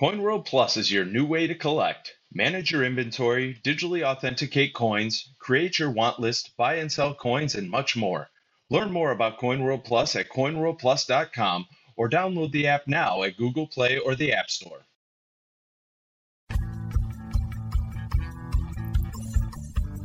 CoinWorld Plus is your new way to collect. Manage your inventory, digitally authenticate coins, create your want list, buy and sell coins, and much more. Learn more about CoinWorld Plus at coinworldplus.com or download the app now at Google Play or the App Store.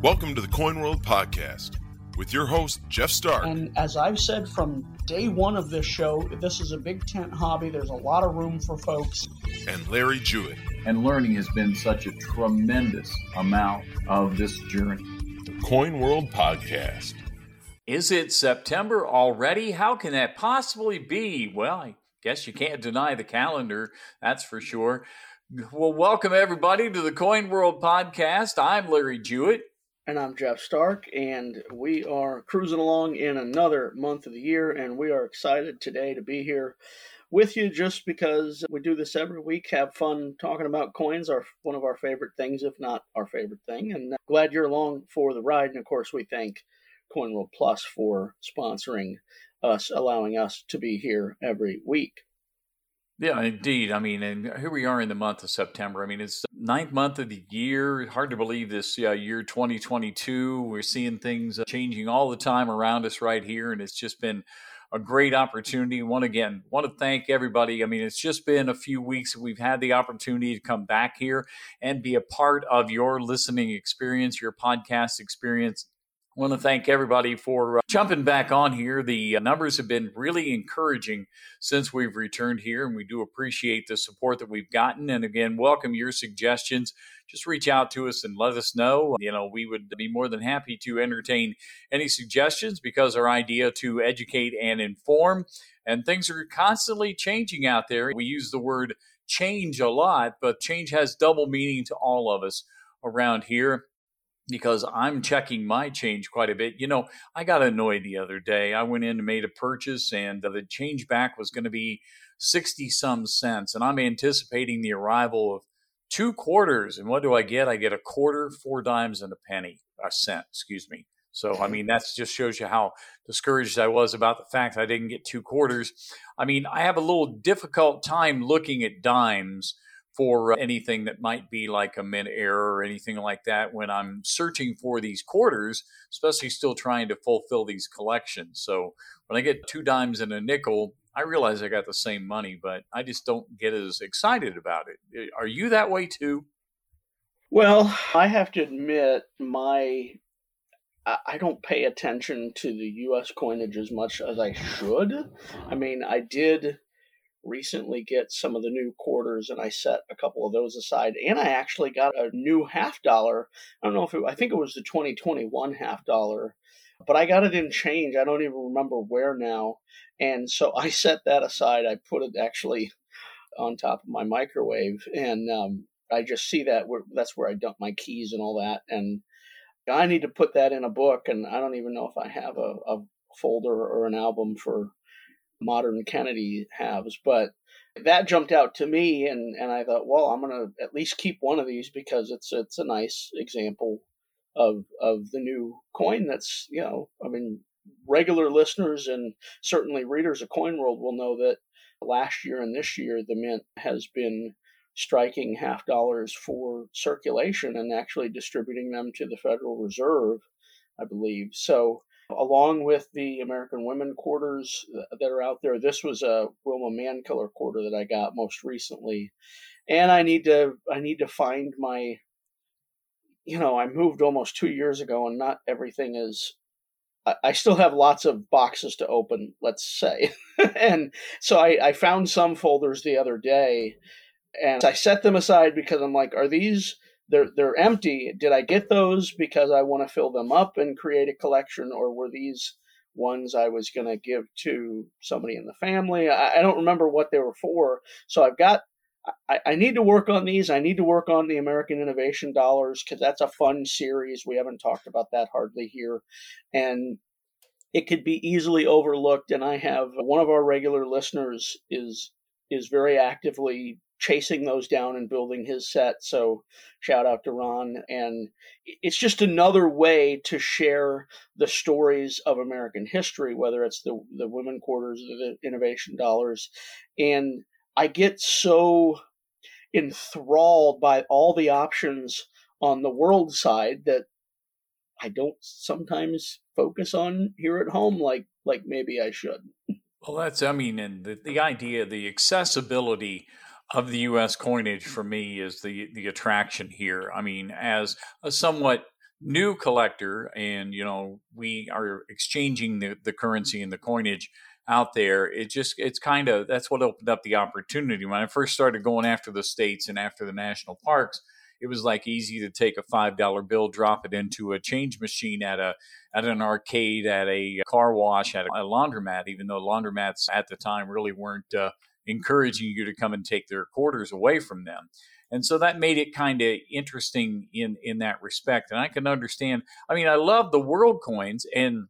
Welcome to the CoinWorld Podcast with your host, Jeff Starck. And as I've said from day one of this show, this is a big tent hobby. There's a lot of room for folks. And Larry Jewett. And learning has been such a tremendous amount of this journey. The Coin World Podcast. Is it September already? How can that possibly be? Well, I guess you can't deny the calendar, that's for sure. Well, welcome everybody to the Coin World Podcast. I'm Larry Jewett. And I'm Jeff Starck, and we are cruising along in another month of the year, and we are excited today to be here with you just because we do this every week, have fun talking about coins, are one of our favorite things, if not our favorite thing. And uh, glad you're along for the ride. And of course, we thank CoinWorld Plus for sponsoring us, allowing us to be here every week. Yeah, indeed. I mean, and here we are in the month of September. I mean, it's the ninth month of the year. Hard to believe this year 2022. We're seeing things uh, changing all the time around us right here, and it's just been a great opportunity. One again, want to thank everybody. I mean, it's just been a few weeks we've had the opportunity to come back here and be a part of your listening experience, your podcast experience I want to thank everybody for uh, jumping back on here. The uh, numbers have been really encouraging since we've returned here, and we do appreciate the support that we've gotten. And again, welcome your suggestions. Just reach out to us and let us know. You know, we would be more than happy to entertain any suggestions because our idea to educate and inform, and things are constantly changing out there. We use the word change a lot, but change has double meaning to all of us around here because I'm checking my change quite a bit. You know, I got annoyed the other day. I went in and made a purchase, and the change back was going to be 60 some cents. And I'm anticipating the arrival of two quarters. And what do I get? I get a quarter, four dimes, and a penny, a cent, excuse me. So, I mean, that just shows you how discouraged I was about the fact I didn't get two quarters. I mean, I have a little difficult time looking at dimes for anything that might be like a mint error or anything like that when I'm searching for these quarters, especially still trying to fulfill these collections. So when I get two dimes and a nickel, I realize I got the same money, but I just don't get as excited about it. Eh, are you that way too? Well, I have to admit, my I don't pay attention to the U.S. coinage as much as I should. I mean, I did recently get some of the new quarters and I set a couple of those aside. And I actually got a new half dollar. I don't know if it, I think it was the 2021 half dollar, but I got it in change. I don't even remember where now. And so I set that aside. I put it actually on top of my microwave and um, I just see that where, that's where I dump my keys and all that. And I need to put that in a book. And I don't even know if I have a, a folder or an album for modern Kennedy halves, but that jumped out to me, and, and I thought, well, I'm gonna at least keep one of these because it's it's a nice example of of the new coin. That's you know, I mean, regular listeners and certainly readers of Coin World will know that last year and this year the mint has been striking half dollars for circulation and actually distributing them to the Federal Reserve, I believe. So along with the American Women quarters uh, that are out there. This was a Wilma Mankiller quarter that I got most recently, and I need to I need to find my. You know, I moved almost two years ago, and not everything is. I still have lots of boxes to open, let's say, and so I, I found some folders the other day, and I set them aside because I'm like, are these they're they're empty. Did I get those because I want to fill them up and create a collection, or were these ones I was going to give to somebody in the family? I, I, don't remember what they were for. So I've got. I, I need to work on these. I need to work on the American Innovation Dollars because that's a fun series. We haven't talked about that hardly here, and it could be easily overlooked. And I have one of our regular listeners is is very actively chasing those down and building his set. So shout out to Ron. And it's just another way to share the stories of American history, whether it's the, the women quarters or the innovation dollars. And I get so enthralled by all the options on the world side that I don't sometimes focus on here at home like like maybe I should. Well, that's I mean, and the, the idea, the accessibility of the U.S. coinage for me is the the attraction here. I mean, as a somewhat new collector, and you know, we are exchanging the, the currency and the coinage out there. It just it's kind of that's what opened up the opportunity. When I first started going after the states and after the national parks, it was like easy to take a five dollar bill, drop it into a change machine at a at an arcade, at a car wash, at a laundromat. Even though laundromats at the time really weren't uh, encouraging you to come and take their quarters away from them. And so that made it kind of interesting in in that respect. And I can understand. I mean, I love the world coins and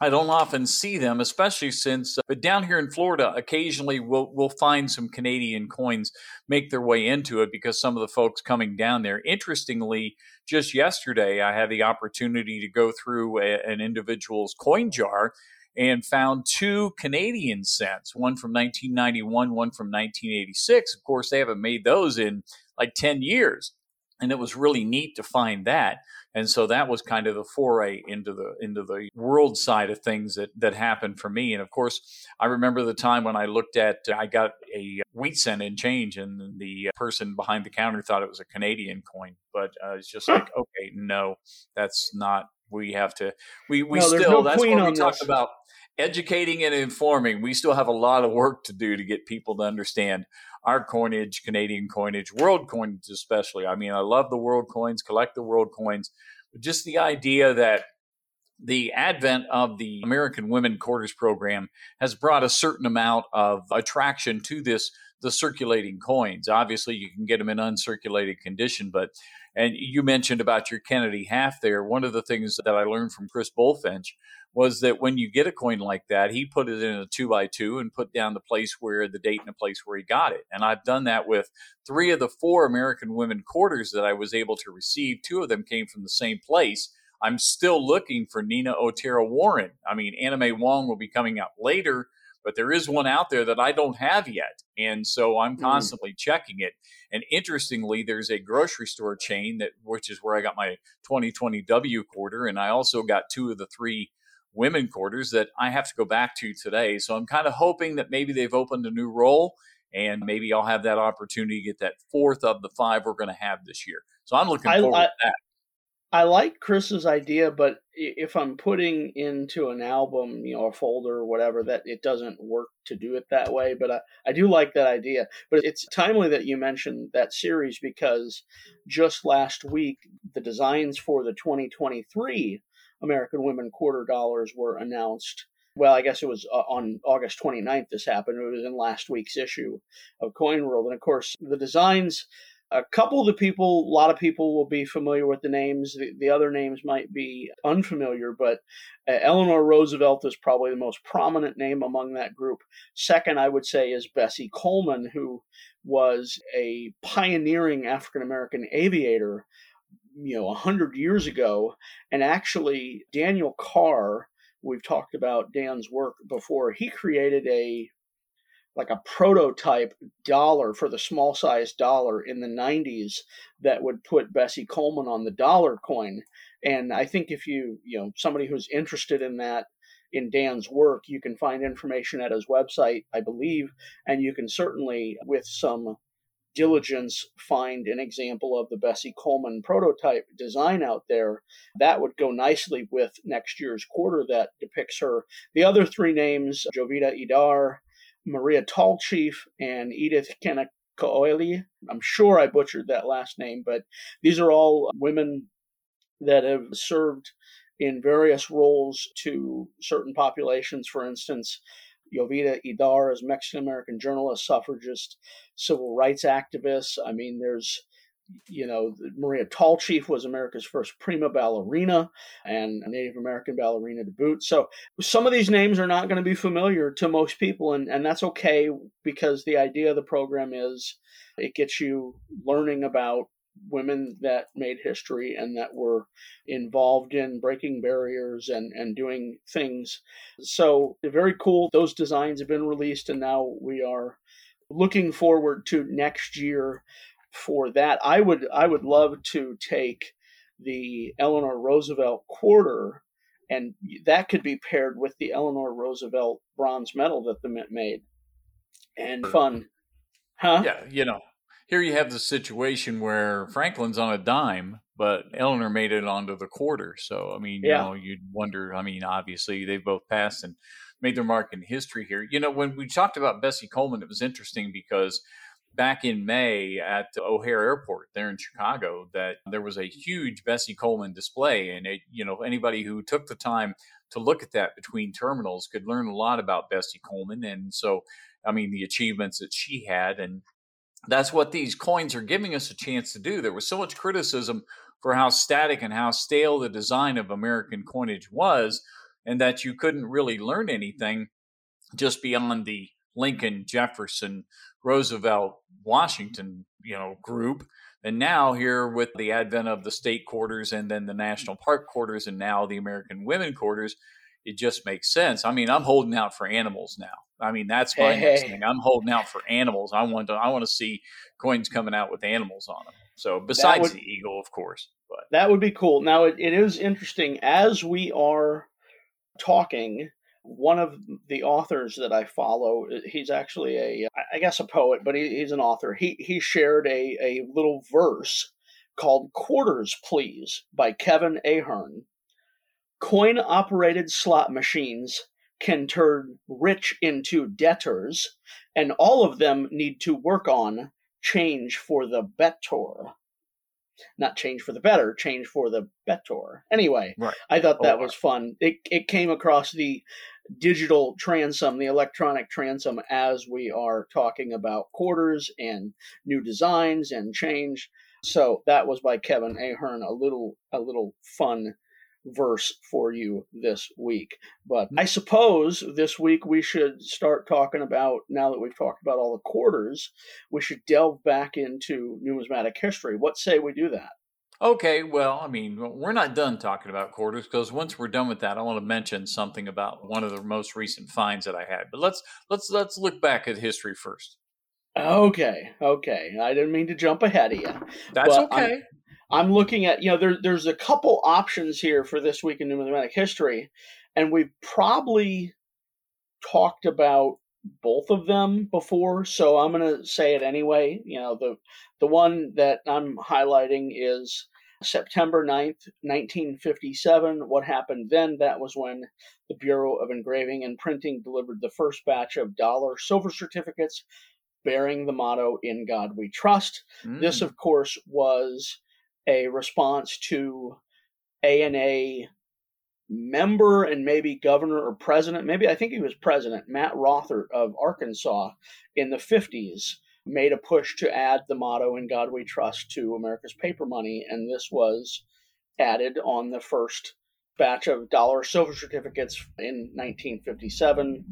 I don't often see them, especially since, uh, but down here in Florida, occasionally we'll we'll find some Canadian coins make their way into it because some of the folks coming down there. Interestingly, just yesterday I had the opportunity to go through a, an individual's coin jar and found two Canadian cents, one from 1991, one from 1986. Of course, they haven't made those in like 10 years. And it was really neat to find that. And so that was kind of the foray into the into the world side of things that that happened for me. And of course, I remember the time when I looked at I got a wheat cent in change, and the person behind the counter thought it was a Canadian coin. But uh, it's just like, okay, no, that's not. We have to. We we no, still. No that's what we talk about educating and informing. We still have a lot of work to do to get people to understand our coinage, Canadian coinage, world coinage, especially. I mean, I love the world coins, collect the world coins, but just the idea that the advent of the American Women Quarters program has brought a certain amount of attraction to this the circulating coins. Obviously, you can get them in uncirculated condition, but and you mentioned about your Kennedy half there. One of the things that I learned from Chris Bulfinch was that when you get a coin like that, he put it in a two by two and put down the place where the date and the place where he got it. And I've done that with three of the four American women quarters that I was able to receive. Two of them came from the same place. I'm still looking for Nina Otero Warren. I mean, Anna May Wong will be coming out later, but there is one out there that I don't have yet. And so I'm hmm. constantly mm. checking it. And interestingly, there's a grocery store chain that, which is where I got my 2020 W quarter. And I also got two of the three women quarters that I have to go back to today. So I'm kind of hoping that maybe they've opened a new role and maybe I'll have that opportunity to get that fourth of the five we're going to have this year. So I'm looking forward I, to that. I like Chris's idea, but if I'm putting into an album, you know, a folder or whatever, that it doesn't work to do it that way. But I, I do like that idea. But it's timely that you mentioned that series because just last week, the designs for the 2023 American Women Quarter Dollars were announced. Well, I guess it was uh, on August 29th this happened. It was in last week's issue of Coin World. And of course, the designs, a couple of the people, a lot of people will be familiar with the names. The, the other names might be unfamiliar, but uh, Eleanor Roosevelt is probably the most prominent name among that group. Second, I would say, is Bessie Coleman, who was a pioneering African American aviator you know, 100 years ago. And actually, Daniel Carr, we've talked about Dan's work before, he created a like a prototype dollar for the small size dollar in the 90s that would put Bessie Coleman on the dollar coin. And I think if you, you know, somebody who's interested in that, in Dan's work, you can find information at his website, I believe, and you can certainly, with some diligence find an example of the Bessie Coleman prototype design out there, that would go nicely with next year's quarter that depicts her. The other three names, Jovita Idar, Maria Tallchief, and Edith Kennecoily. I'm sure I butchered that last name, but these are all women that have served in various roles to certain populations. For instance, Yovita Idar is Mexican American journalist, suffragist, civil rights activist. I mean, there's you know, Maria Tallchief was America's first prima ballerina and a Native American ballerina to boot. So some of these names are not going to be familiar to most people, and, and that's okay because the idea of the program is it gets you learning about women that made history and that were involved in breaking barriers and, and doing things. So, very cool. Those designs have been released, and now we are looking forward to next year. For that. I would I would love to take the Eleanor Roosevelt quarter, and that could be paired with the Eleanor Roosevelt bronze medal that the Mint made, and fun, huh? Yeah, you know, here you have the situation where Franklin's on a dime, but Eleanor made it onto the quarter. So I mean, yeah. you know, you'd wonder. I mean, obviously they both passed and made their mark in history here. You know, when we talked about Bessie Coleman, it was interesting because back in May at O'Hare Airport there in Chicago that there was a huge Bessie Coleman display. And, it, you know, anybody who took the time to look at that between terminals could learn a lot about Bessie Coleman. And so, I mean, the achievements that she had. And that's what these coins are giving us a chance to do. There was so much criticism for how static and how stale the design of American coinage was, and that you couldn't really learn anything just beyond the Lincoln, Jefferson, Roosevelt, Washington, you know, group. And now here with the advent of the state quarters and then the national park quarters and now the American women quarters, it just makes sense. I mean, I'm holding out for animals now. I mean, that's my hey, next hey. thing. I'm holding out for animals. I want to I want to see coins coming out with animals on them. So besides would, the eagle, of course. But that would be cool. Now it, it is interesting as we are talking one of the authors that I follow, he's actually a, I guess a poet, but he, he's an author. He he shared a a little verse called "Quarters, Please" by Kevin Ahern. Coin operated slot machines can turn rich into debtors, and all of them need to work on change for the better not change for the better, change for the better. Anyway, right. I thought oh, that oh, was fun. It it came across the digital transom, the electronic transom, as we are talking about quarters and new designs and change. So that was by Kevin Ahern, a little a little fun verse for you this week. But mm-hmm. I suppose this week we should start talking about, now that we've talked about all the quarters, we should delve back into numismatic history. What say we do that? Okay, well, I mean, we're not done talking about quarters because once we're done with that, I want to mention something about one of the most recent finds that I had. But let's let's let's look back at history first. Okay, okay. I didn't mean to jump ahead of you. That's okay. I'm, I'm, looking at you know there, there's a couple options here for this week in numismatic history, and we've probably talked about both of them before, so I'm going to say it anyway. You know, the the one that I'm highlighting is September 9th, 1957. What happened then? That was when the Bureau of Engraving and Printing delivered the first batch of dollar silver certificates bearing the motto "In God We Trust." Mm. This, of course, was a response to ANA member and maybe governor or president, maybe I think he was president, Matt Rothert of Arkansas in the 50s, made a push to add the motto In God We Trust to America's paper money. And this was added on the first batch of dollar silver certificates in 1957.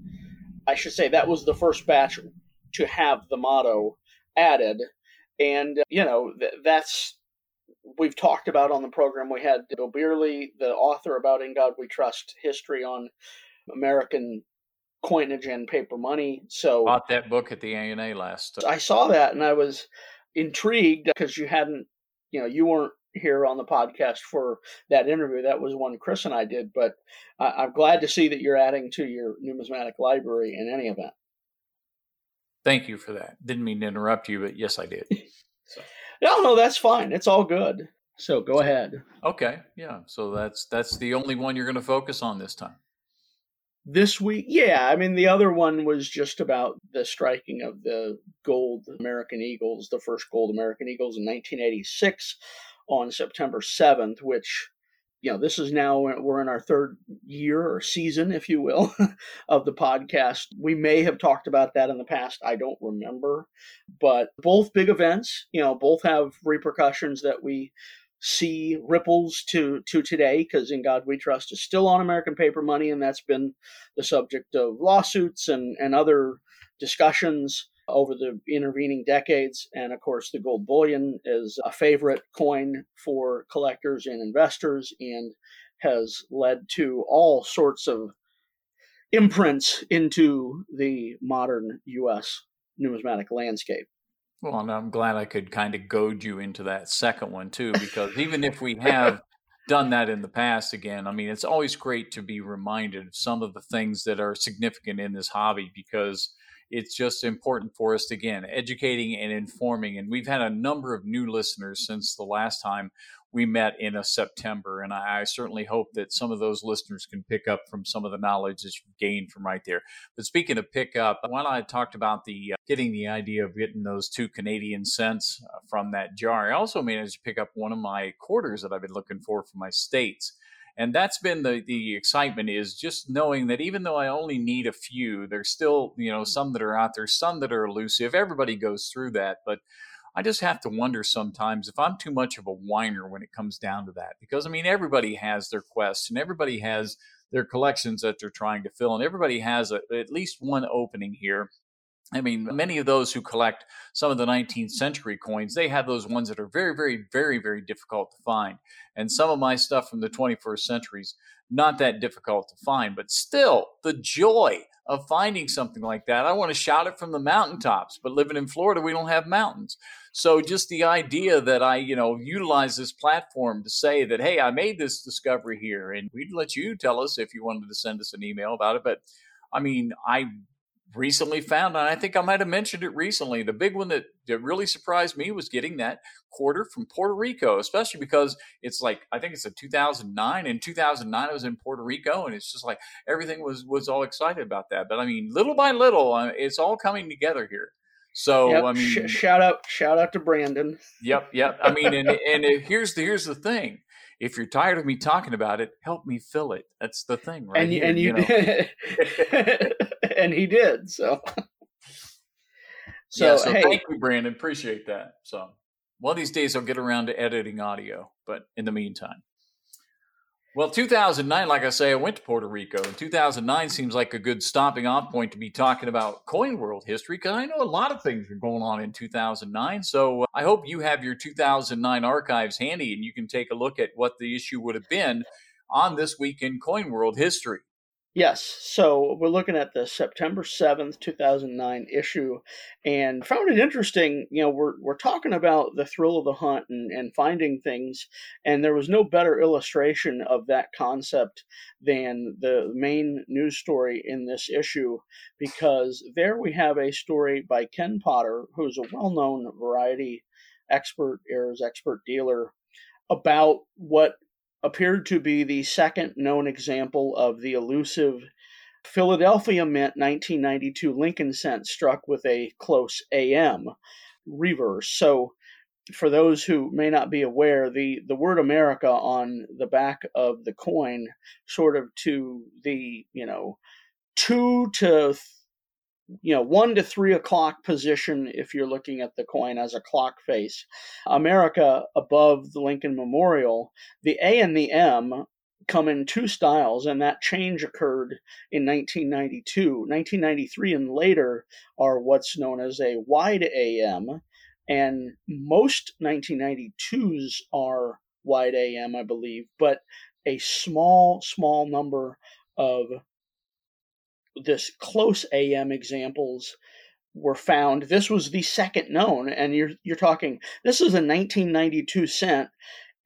I should say that was the first batch to have the motto added. And, you know, th- that's we've talked about on the program. We had Bill Beerley, the author about In God We Trust history on American coinage and paper money. So bought that book at the ANA last. Uh, I saw that and I was intrigued because you hadn't, you know, you weren't here on the podcast for that interview. That was one Chris and I did, but I'm glad to see that you're adding to your numismatic library in any event. Thank you for that. Didn't mean to interrupt you, but yes, I did. No, no, that's fine. It's all good. So go ahead. Okay, yeah. So that's that's the only one you're going to focus on this time. This week, yeah. I mean, the other one was just about the striking of the gold American Eagles, the first gold American Eagles in 1986 on September 7th, which you know, this is now we're in our third year or season, if you will, of the podcast. We may have talked about that in the past. I don't remember, but both big events, you know, both have repercussions that we see ripples to to today because in god we trust is still on american paper money and that's been the subject of lawsuits and and other discussions over the intervening decades. And of course, the gold bullion is a favorite coin for collectors and investors and has led to all sorts of imprints into the modern U.S. numismatic landscape. Well, and I'm glad I could kind of goad you into that second one too, because even if we have done that in the past again, I mean, it's always great to be reminded of some of the things that are significant in this hobby because it's just important for us to, again, educating and informing. And we've had a number of new listeners since the last time we met in a September. And I, I, certainly hope that some of those listeners can pick up from some of the knowledge that you've gained from right there. But speaking of pick up, while I talked about the uh, getting the idea of getting those two Canadian cents uh, from that jar, I also managed to pick up one of my quarters that I've been looking for for my states. And that's been the, the excitement is just knowing that even though I only need a few, there's still, you know, mm-hmm. some that are out there, some that are elusive. Everybody goes through that. But I just have to wonder sometimes if I'm too much of a whiner when it comes down to that. Because I mean, everybody has their quests and everybody has their collections that they're trying to fill, and everybody has a, at least one opening here. I mean, many of those who collect some of the 19th century coins, they have those ones that are very, very, very, very difficult to find. And some of my stuff from the 21st centuries, not that difficult to find, but still the joy of finding something like that. I want to shout it from the mountaintops, but living in Florida, we don't have mountains. So just the idea that I, you know, utilize this platform to say that, hey, I made this discovery here, and we'd let you tell us if you wanted to send us an email about it. But I mean, I recently found, and I think I might have mentioned it recently. The big one that, that really surprised me was getting that quarter from Puerto Rico, especially because it's like I think it's a 2009. In 2009, I was in Puerto Rico, and it's just like everything was was all excited about that. But I mean, little by little, uh, it's all coming together here. So yep. I mean, Sh- shout out, shout out to Brandon. Yep, yep. I mean, and and here's the here's the thing. If you're tired of me talking about it, help me fill it. That's the thing, right? And here, and you, you know? and he did. So, so, yeah, so hey. thank you, Brandon. Appreciate that. So one of these days I'll get around to editing audio, but in the meantime. Well, 2009, like I say, I went to Puerto Rico, and 2009 seems like a good stopping off point to be talking about coin world history because I know a lot of things are going on in 2009. So uh, I hope you have your 2009 archives handy and you can take a look at what the issue would have been on this week in coin world history. Yes. So we're looking at the September 7th, 2009 issue and found it interesting. You know, we're, we're talking about the thrill of the hunt and, and finding things, and there was no better illustration of that concept than the main news story in this issue because there we have a story by Ken Potter, who's a well known variety expert, errors expert dealer, about what appeared to be the second known example of the elusive Philadelphia Mint 1992 Lincoln cent struck with a close AM reverse. So, for those who may not be aware, the, the word America on the back of the coin, sort of to the, you know, two to you know, one to three o'clock position if you're looking at the coin as a clock face. America above the Lincoln Memorial, the A and the M come in two styles, and that change occurred in 1992. 1993 and later are what's known as a wide AM, and most 1992s are wide AM, I believe, but a small, small number of this close AM examples were found. This was the second known, and you're you're talking. This is a 1992 cent,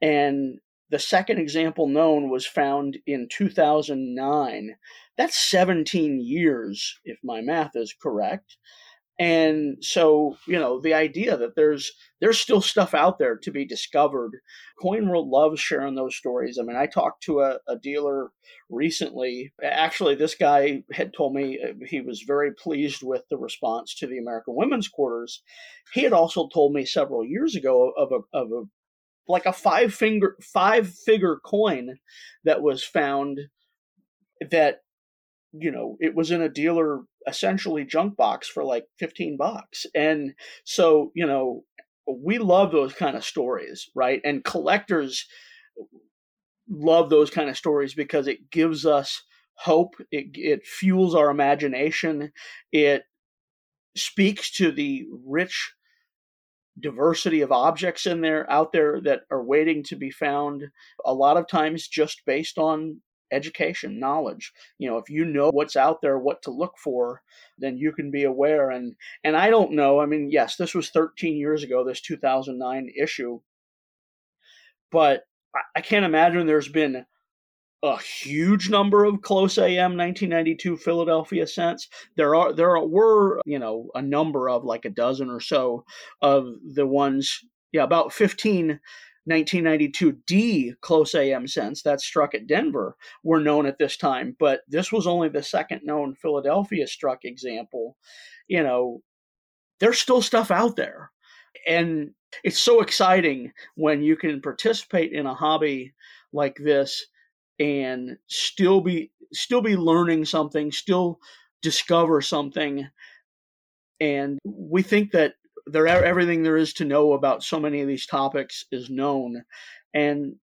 and the second example known was found in 2009. That's 17 years, if my math is correct. And so, you know, the idea that there's there's still stuff out there to be discovered. Coin World loves sharing those stories. I mean, I talked to a, a dealer recently. Actually, this guy had told me uh, he was very pleased with the response to the American Women's Quarters. He had also told me several years ago of a of a like a five finger five figure coin that was found that you know it was in a dealer essentially junk box for like 15 bucks. And so you know we love those kind of stories right? And collectors love those kind of stories because it gives us hope it, it fuels our imagination it speaks to the rich diversity of objects in there out there that are waiting to be found a lot of times just based on education, knowledge. You know, if you know what's out there, what to look for, then you can be aware. And and I don't know. I mean, yes, this was 13 years ago, this 2009 issue, but I can't imagine there's been a huge number of close AM 1992 Philadelphia cents. There are there were you know a number of like a dozen or so of the ones. Yeah, about 15 1992D close AM cents that struck at Denver were known at this time, but this was only the second known Philadelphia struck example. You know, there's still stuff out there. And it's so exciting when you can participate in a hobby like this and still be still be learning something, still discover something. And we think that there everything there is to know about so many of these topics is known. And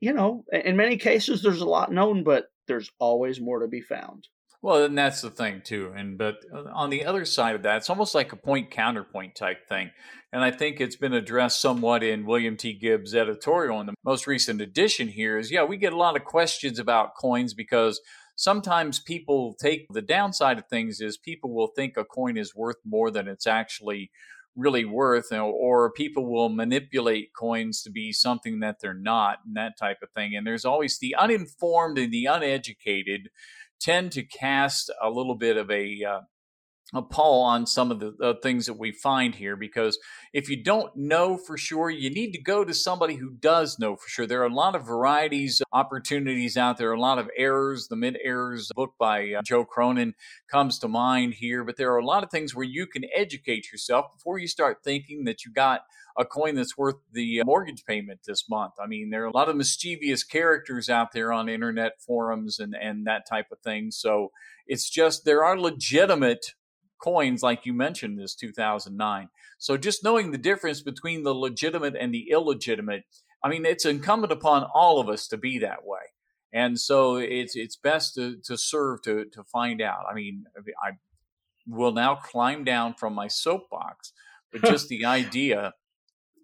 you know, in many cases there's a lot known, but there's always more to be found. Well, and that's the thing too. And but uh, on the other side of that, it's almost like a point counterpoint type thing. And I think it's been addressed somewhat in William T. Gibbs' editorial in the most recent edition here is yeah, we get a lot of questions about coins because sometimes people take the downside of things is people will think a coin is worth more than it's actually really worth or people will manipulate coins to be something that they're not and that type of thing. And there's always the uninformed and the uneducated tend to cast a little bit of a uh, a pall on some of the things that we find here because if you don't know for sure, you need to go to somebody who does know for sure. There are a lot of varieties, opportunities out there, a lot of errors. The Mint Errors book by uh, Joe Cronin comes to mind here, but there are a lot of things where you can educate yourself before you start thinking that you got a coin that's worth the uh, mortgage payment this month. I mean, there are a lot of mischievous characters out there on internet forums and, and that type of thing. So it's just there are legitimate coins, like you mentioned, this 2009. So just knowing the difference between the legitimate and the illegitimate, I mean, it's incumbent upon all of us to be that way. And so it's it's best to, to serve to to find out. I mean, I will now climb down from my soapbox, but just the idea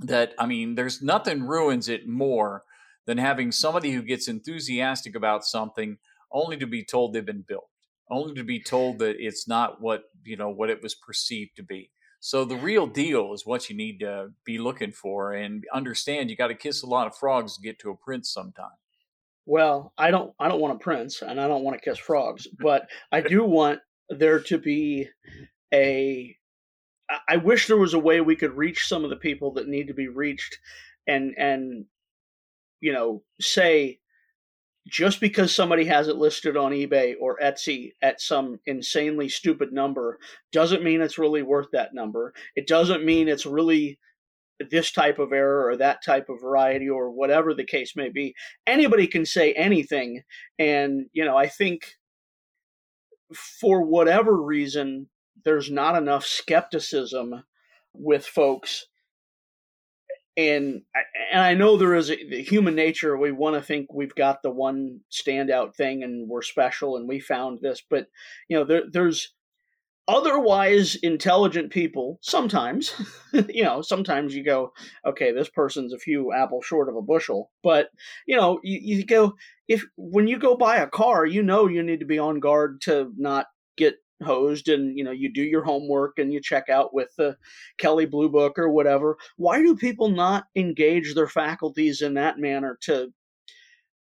that I mean, there's nothing ruins it more than having somebody who gets enthusiastic about something only to be told they've been built, only to be told that it's not what you know what it was perceived to be. So the real deal is what you need to be looking for and understand. You got to kiss a lot of frogs to get to a prince sometime. Well, I don't. I don't want a prince, and I don't want to kiss frogs, but I do want there to be a I wish there was a way we could reach some of the people that need to be reached, and and you know say just because somebody has it listed on eBay or Etsy at some insanely stupid number doesn't mean it's really worth that number. It doesn't mean it's really this type of error or that type of variety or whatever the case may be. Anybody can say anything. And, you know, I think for whatever reason, there's not enough skepticism with folks and and I know there is a, human nature. We want to think we've got the one standout thing, and we're special, and we found this. But you know, there, there's otherwise intelligent people. Sometimes, you know, sometimes you go, okay, this person's a few apples short of a bushel. But you know, you, you go if when you go buy a car, you know you need to be on guard to not get hosed and you know you do your homework and you check out with the kelly Blue Book or whatever. Why do people not engage their faculties in that manner to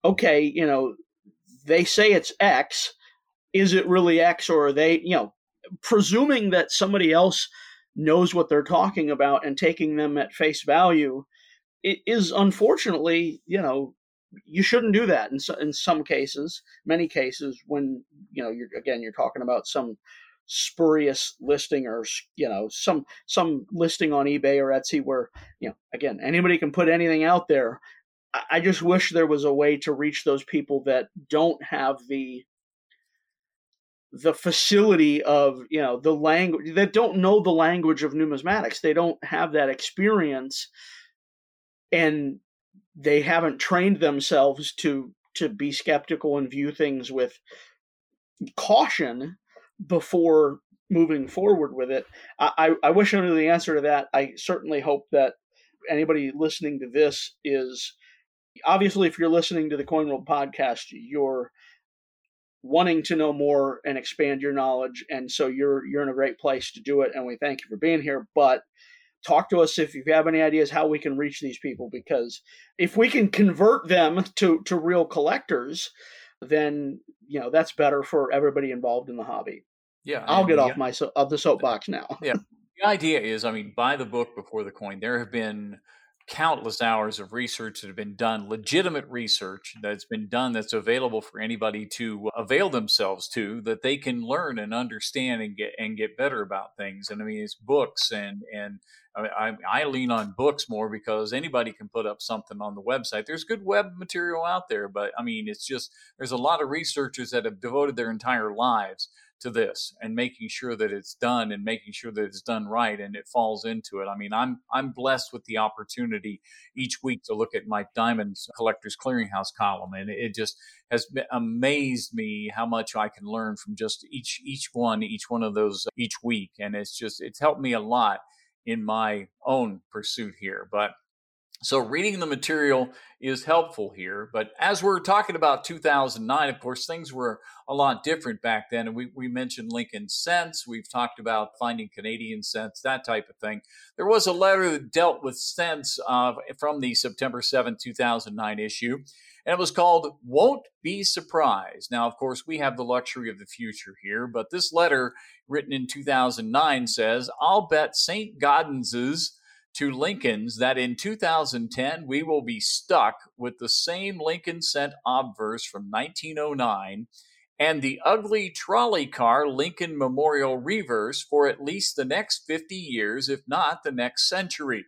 okay, you know, they say it's X, is it really X or are they, you know, presuming that somebody else knows what they're talking about and taking them at face value it is unfortunately, you know, you shouldn't do that in, in some cases many cases when you know you're again you're talking about some spurious listing or you know some some listing on ebay or etsy where you know again anybody can put anything out there. I just wish there was a way to reach those people that don't have the the facility of you know the language that don't know the language of numismatics. They don't have that experience. And they haven't trained themselves to to be skeptical and view things with caution before moving forward with it. I, I wish I knew the answer to that. I certainly hope that anybody listening to this is obviously if you're listening to the Coin World podcast, you're wanting to know more and expand your knowledge. And so you're you're in a great place to do it. And we thank you for being here. But talk to us if you have any ideas how we can reach these people because if we can convert them to to real collectors then you know that's better for everybody involved in the hobby. Yeah i'll get off my so, of the soapbox now. Yeah the idea is i mean buy the book before the coin. There have been countless hours of research that have been done, legitimate research that's been done that's available for anybody to avail themselves to, that they can learn and understand and get and get better about things. And I mean, it's books and and I, I lean on books more because anybody can put up something on the website. There's good web material out there, but I mean, it's just there's a lot of researchers that have devoted their entire lives to this and making sure that it's done and making sure that it's done right and it falls into it. I mean, I'm I'm blessed with the opportunity each week to look at Mike Diamond's Collectors Clearinghouse column, and it just has amazed me how much I can learn from just each each one, each one of those each week, and it's just it's helped me a lot in my own pursuit here. But so reading the material is helpful here. But as we're talking about 2009, of course, things were a lot different back then. And we, we mentioned Lincoln cents. We've talked about finding Canadian cents, that type of thing. There was a letter that dealt with cents uh, from the September 7, 2009 issue. And it was called Won't Be Surprised. Now, of course, we have the luxury of the future here, but this letter written in 2009 says, I'll bet St. Gaudens's to Lincoln's that in 2010 we will be stuck with the same Lincoln cent obverse from 1909 and the ugly trolley car Lincoln Memorial reverse for at least the next 50 years, if not the next century.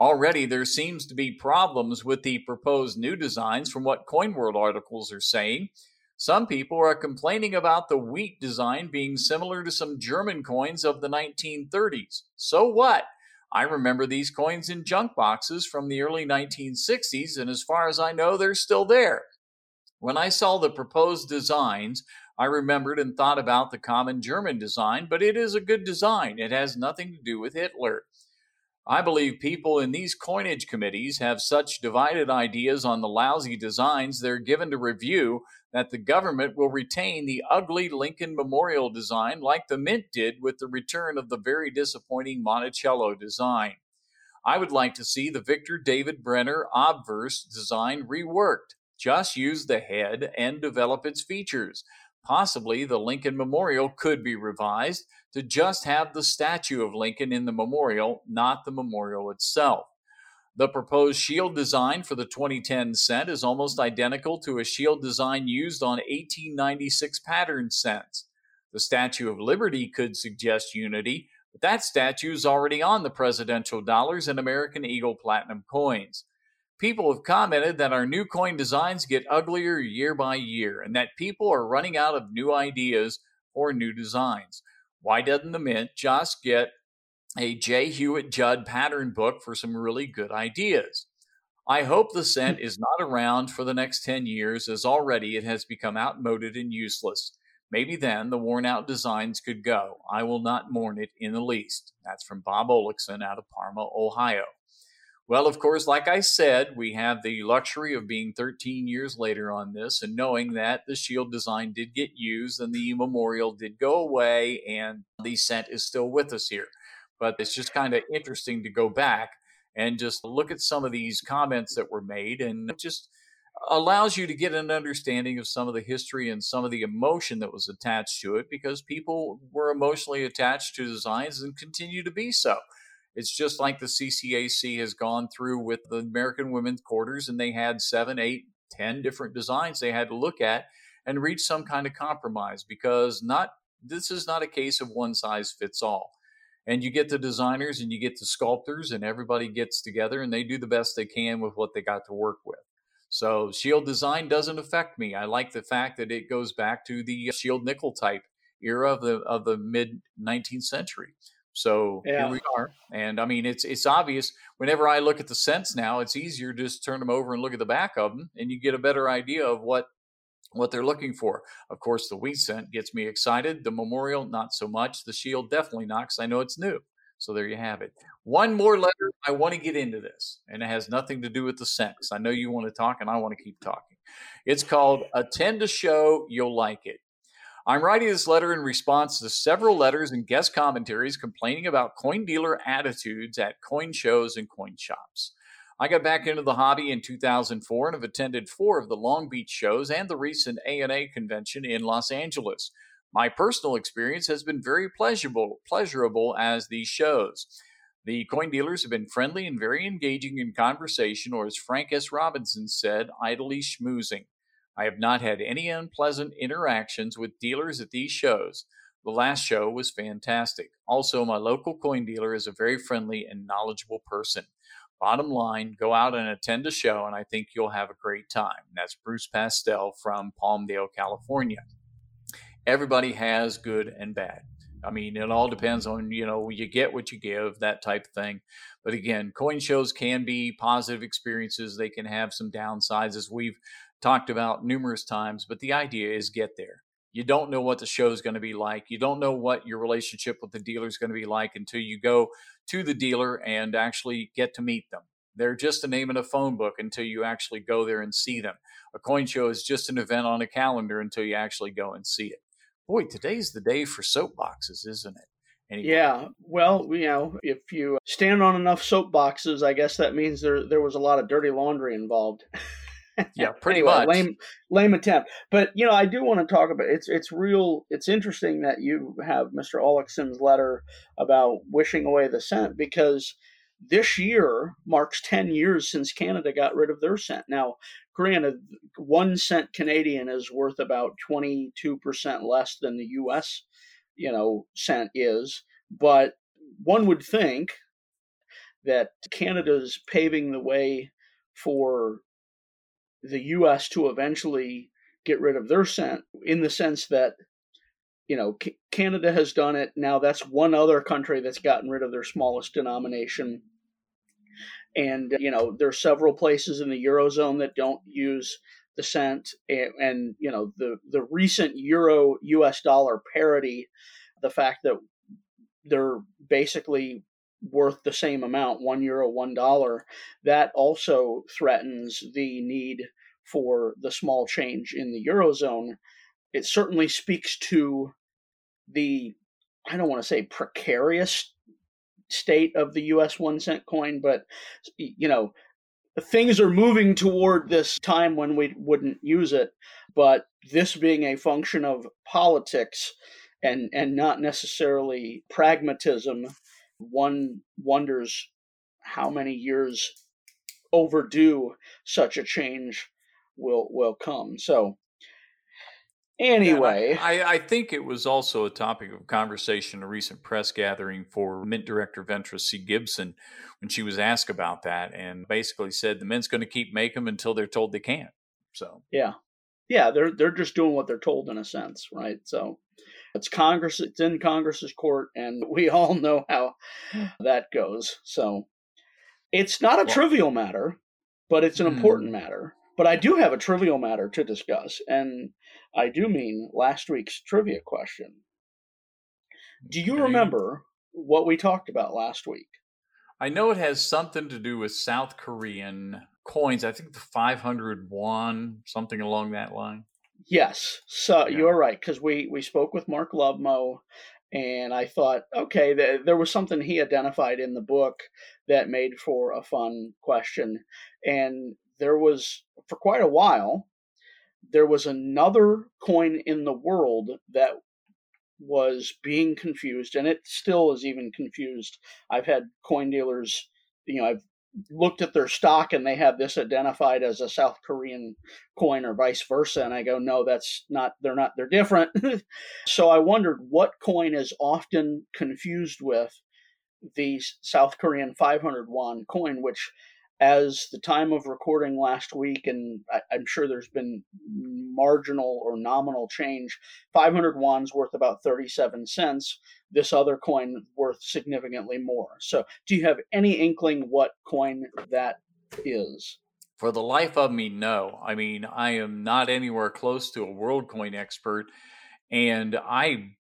Already there seems to be problems with the proposed new designs from what CoinWorld articles are saying. Some people are complaining about the wheat design being similar to some German coins of the 1930s. So what? I remember these coins in junk boxes from the early 1960s, and as far as I know, they're still there. When I saw the proposed designs, I remembered and thought about the common German design, but it is a good design. It has nothing to do with Hitler. I believe people in these coinage committees have such divided ideas on the lousy designs they're given to review that the government will retain the ugly Lincoln Memorial design like the Mint did with the return of the very disappointing Monticello design. I would like to see the Victor David Brenner obverse design reworked. Just use the head and develop its features. Possibly the Lincoln Memorial could be revised to just have the statue of Lincoln in the memorial, not the memorial itself. The proposed shield design for the 2010 cent is almost identical to a shield design used on 1896 pattern cents. The Statue of Liberty could suggest unity, but that statue is already on the presidential dollars and American Eagle Platinum coins. People have commented that our new coin designs get uglier year by year and that people are running out of new ideas or new designs. Why doesn't the Mint just get a J. Hewitt Judd pattern book for some really good ideas? I hope the cent is not around for the next 10 years, as already it has become outmoded and useless. Maybe then the worn out designs could go. I will not mourn it in the least. That's from Bob Olixon out of Parma, Ohio. Well, of course, like I said, we have the luxury of being 13 years later on this and knowing that the shield design did get used and the memorial did go away and the cent is still with us here. But it's just kind of interesting to go back and just look at some of these comments that were made and just allows you to get an understanding of some of the history and some of the emotion that was attached to it because people were emotionally attached to designs and continue to be so. It's just like the CCAC has gone through with the American Women's Quarters, and they had seven, eight, ten different designs they had to look at and reach some kind of compromise because not this is not a case of one size fits all. And you get the designers and you get the sculptors, and everybody gets together and they do the best they can with what they got to work with. So shield design doesn't affect me. I like the fact that it goes back to the uh, shield nickel type era of the of the mid 19th century. So yeah. here we are. And I mean, it's it's obvious. Whenever I look at the cents now, it's easier to just turn them over and look at the back of them, and you get a better idea of what what they're looking for. Of course, the wheat cent gets me excited. The memorial, not so much. The shield, definitely not, because I know it's new. So there you have it. One more letter. I want to get into this, and it has nothing to do with the sex. I know you want to talk, and I want to keep talking. It's called Attend a Show, You'll Like It. I'm writing this letter in response to several letters and guest commentaries complaining about coin dealer attitudes at coin shows and coin shops. I got back into the hobby in 2004 and have attended four of the Long Beach shows and the recent ANA convention in Los Angeles. My personal experience has been very pleasurable, pleasurable as these shows. The coin dealers have been friendly and very engaging in conversation, or as Frank S. Robinson said, idly schmoozing. I have not had any unpleasant interactions with dealers at these shows. The last show was fantastic. Also, my local coin dealer is a very friendly and knowledgeable person. Bottom line, go out and attend a show, and I think you'll have a great time. That's Bruce Pastel from Palmdale, California. Everybody has good and bad. I mean, it all depends on, you know, you get what you give, that type of thing. But again, coin shows can be positive experiences. They can have some downsides, as we've talked about numerous times, but the idea is get there. You don't know what the show is going to be like. You don't know what your relationship with the dealer is going to be like until you go to the dealer and actually get to meet them. They're just a name in a phone book until you actually go there and see them. A coin show is just an event on a calendar until you actually go and see it. Boy, today's the day for soapboxes, isn't it? Yeah, well, you know, if you stand on enough soapboxes, I guess that means there there was a lot of dirty laundry involved. Yeah, pretty anyway, much. Lame, lame attempt. But you know, I do want to talk about it's. It's real. It's interesting that you have Mr. Ollickson's letter about wishing away the cent because this year marks ten years since Canada got rid of their cent. Now, granted, one cent Canadian is worth about twenty two percent less than the U.S. you know cent is, but one would think that Canada's paving the way for the U.S. to eventually get rid of their cent in the sense that you know C- Canada has done it now that's one other country that's gotten rid of their smallest denomination and you know there's several places in the eurozone that don't use the cent and, and you know the the recent euro US dollar parity the fact that they're basically worth the same amount, one euro, one dollar, that also threatens the need for the small change in the eurozone. It certainly speaks to the, I don't want to say precarious state of the US one cent coin, but, you know, things are moving toward this time when we wouldn't use it. But this being a function of politics and, and not necessarily pragmatism one wonders how many years overdue such a change will will come. So anyway, I, I, think it was also a topic of conversation a recent press gathering for Mint Director Ventris C. Gibson when she was asked about that, and basically said the Mint's going to keep making them until they're told they can't. So yeah, yeah, they're they're just doing what they're told in a sense, right? So it's Congress, it's in Congress's court, and we all know how that goes. So it's not a well, trivial matter, but it's an hmm. important matter. But I do have a trivial matter to discuss, and I do mean last week's trivia question. Do you remember what we talked about last week? I know it has something to do with South Korean coins. I think the 500 won, something along that line. Yes, so yeah. you're right because we we spoke with Mark Lovemo, and I thought, okay, th- there was something he identified in the book that made for a fun question, and there was for quite a while there was another coin in the world that was being confused, and it still is even confused. I've had coin dealers, you know, I've looked at their stock and they have this identified as a South Korean coin or vice versa. And I go, no, that's not, they're not, they're different. so I wondered what coin is often confused with the South Korean 500 won coin, which as the time of recording last week, and I, am sure there's been marginal or nominal change, 500 won's worth about 37 cents. This other coin worth significantly more. So, do you have any inkling what coin that is? For the life of me, no. I mean, I am not anywhere close to a world coin expert, and I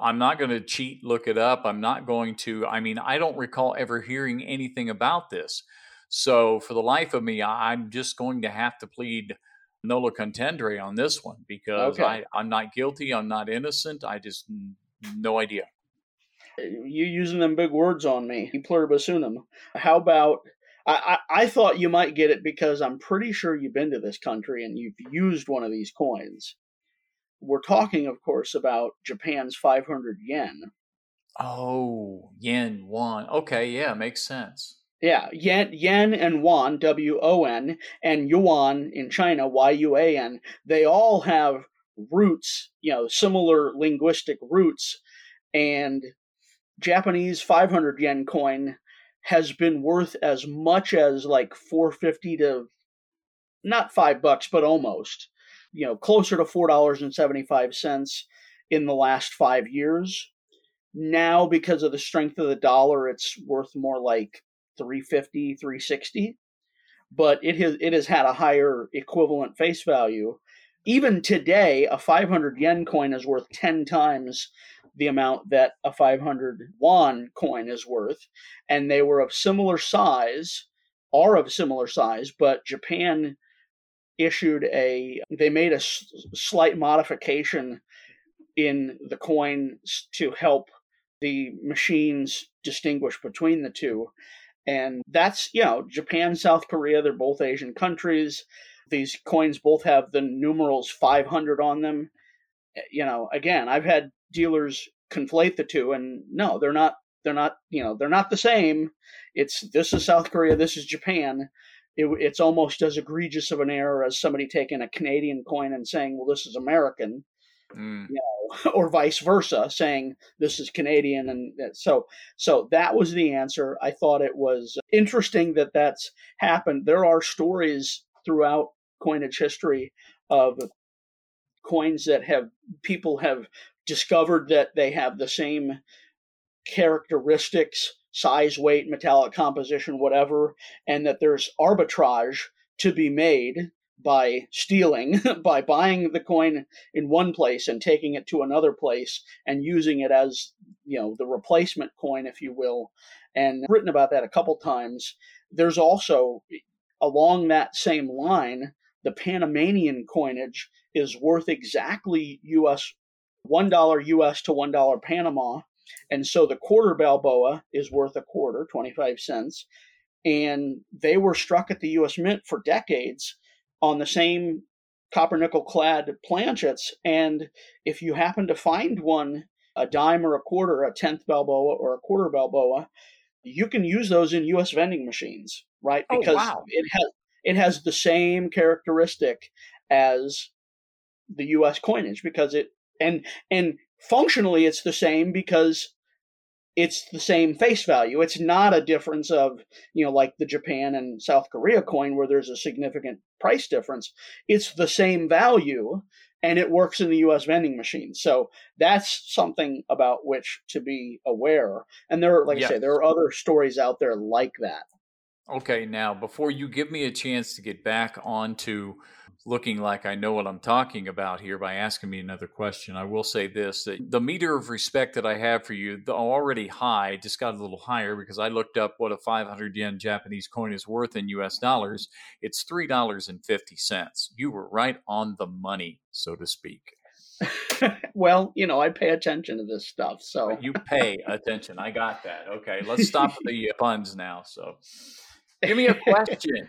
I'm not going to cheat, look it up. I'm not going to, I mean, I don't recall ever hearing anything about this. So for the life of me, I'm just going to have to plead nolo contendere on this one because okay. I, I'm not guilty. I'm not innocent. I just, no idea. You using them big words on me, pluribus unum. How about I, I, I, thought you might get it because I'm pretty sure you've been to this country and you've used one of these coins. We're talking, of course, about Japan's 500 yen. Oh, yen, won. Okay, yeah, makes sense. Yeah, yen, yen and won, W O N, and yuan in China, Y U A N. They all have roots, you know, similar linguistic roots. And Japanese 500 yen coin has been worth as much as like 450 to not five bucks, but almost you know closer to four dollars and seventy five cents in the last five years. Now, because of the strength of the dollar, it's worth more like 350 360 but it has it has had a higher equivalent face value even today a 500 yen coin is worth 10 times the amount that a 500 won coin is worth. And they were of similar size are of similar size but japan issued a they made a s- slight modification in the coin to help the machines distinguish between the two. And that's you know japan south korea they're both asian countries. These coins both have the numerals 500 on them. Eh, you know again i've had dealers conflate the two and no they're not they're not you know they're not the same it's this is south korea this is japan it, it's almost as egregious of an error as somebody taking a Canadian coin and saying, "Well, this is American," mm. you know, or vice versa, saying this is Canadian. And so, so that was the answer. I thought it was interesting that that's happened. There are stories throughout coinage history of coins that have people have discovered that they have the same characteristics size, weight, metallic composition, whatever, and that there's arbitrage to be made by stealing, by buying the coin in one place and taking it to another place and using it as, you know, the replacement coin, if you will, and written about that a couple times. There's also, along that same line, the Panamanian coinage is worth exactly US $1 US to $1 Panama and so the quarter Balboa is worth a quarter, 25 cents. And they were struck at the U.S. Mint for decades on the same copper nickel clad planchets. And if you happen to find one, a dime or a quarter, a tenth Balboa or a quarter Balboa, you can use those in U.S. vending machines, right? Oh, because oh, wow. it has it has the same characteristic as the U.S. coinage because it and and functionally it's the same because it's the same face value. It's not a difference of, you know, like the Japan and South Korea coin where there's a significant price difference. It's the same value and it works in the US vending machine. So that's something about which to be aware. And there are, like yes. I say, there are other stories out there like that. Okay, now before you give me a chance to get back onto looking like I know what I'm talking about here by asking me another question, I will say this that the meter of respect that I have for you, the already high, just got a little higher because I looked up what a 500 yen Japanese coin is worth in US dollars. It's $3.50. You were right on the money, so to speak. well, you know, I pay attention to this stuff, so you pay attention. I got that. Okay, let's stop the puns now. So, give me a question.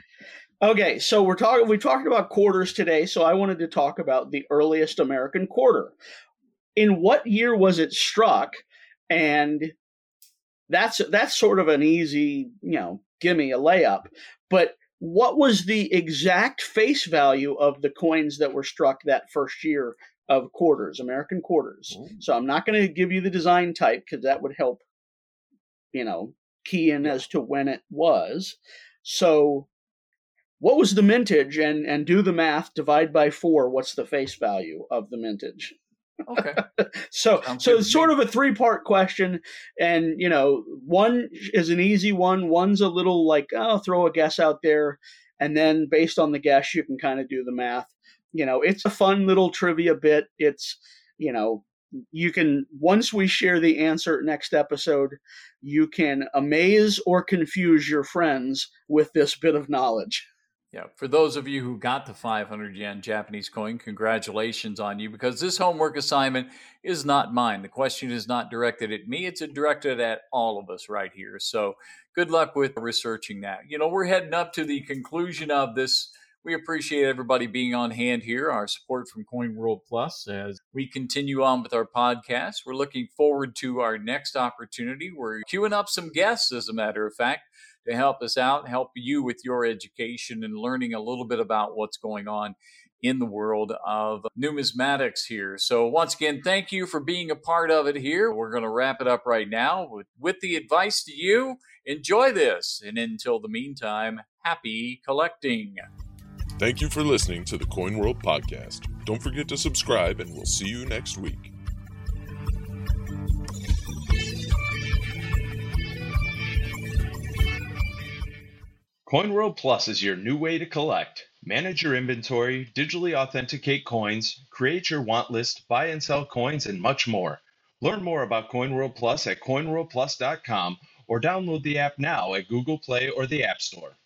Okay, so we're talking. We talked about quarters today, so I wanted to talk about the earliest American quarter. In what year was it struck? And that's that's sort of an easy, you know, gimme a layup. But what was the exact face value of the coins that were struck that first year of quarters, American quarters? Ooh. So I'm not going to give you the design type because that would help, you know, key in as to when it was. So what was the mintage? And and do the math divide by four what's the face value of the mintage? Okay. So Sounds so it's sort of a three part question. And you know one is an easy one. One's a little like oh throw a guess out there. And then based on the guess you can kind of do the math. You know it's a fun little trivia bit. It's you know you can once we share the answer next episode, you can amaze or confuse your friends with this bit of knowledge. Yeah, for those of you who got the 500 yen Japanese coin, congratulations on you because this homework assignment is not mine. The question is not directed at me, it's directed at all of us right here. So good luck with researching that. You know, we're heading up to the conclusion of this. We appreciate everybody being on hand here, our support from Coin World Plus as we continue on with our podcast. We're looking forward to our next opportunity. We're queuing up some guests, as a matter of fact to help us out, help you with your education and learning a little bit about what's going on in the world of numismatics here. So, once again, thank you for being a part of it here. We're going to wrap it up right now with, with the advice to you enjoy this. And until the meantime, happy collecting. Thank you for listening to the Coin World Podcast. Don't forget to subscribe, and we'll see you next week. CoinWorld Plus is your new way to collect. Manage your inventory, digitally authenticate coins, create your want list, buy and sell coins, and much more. Learn more about CoinWorld Plus at coinworldplus.com or download the app now at Google Play or the App Store.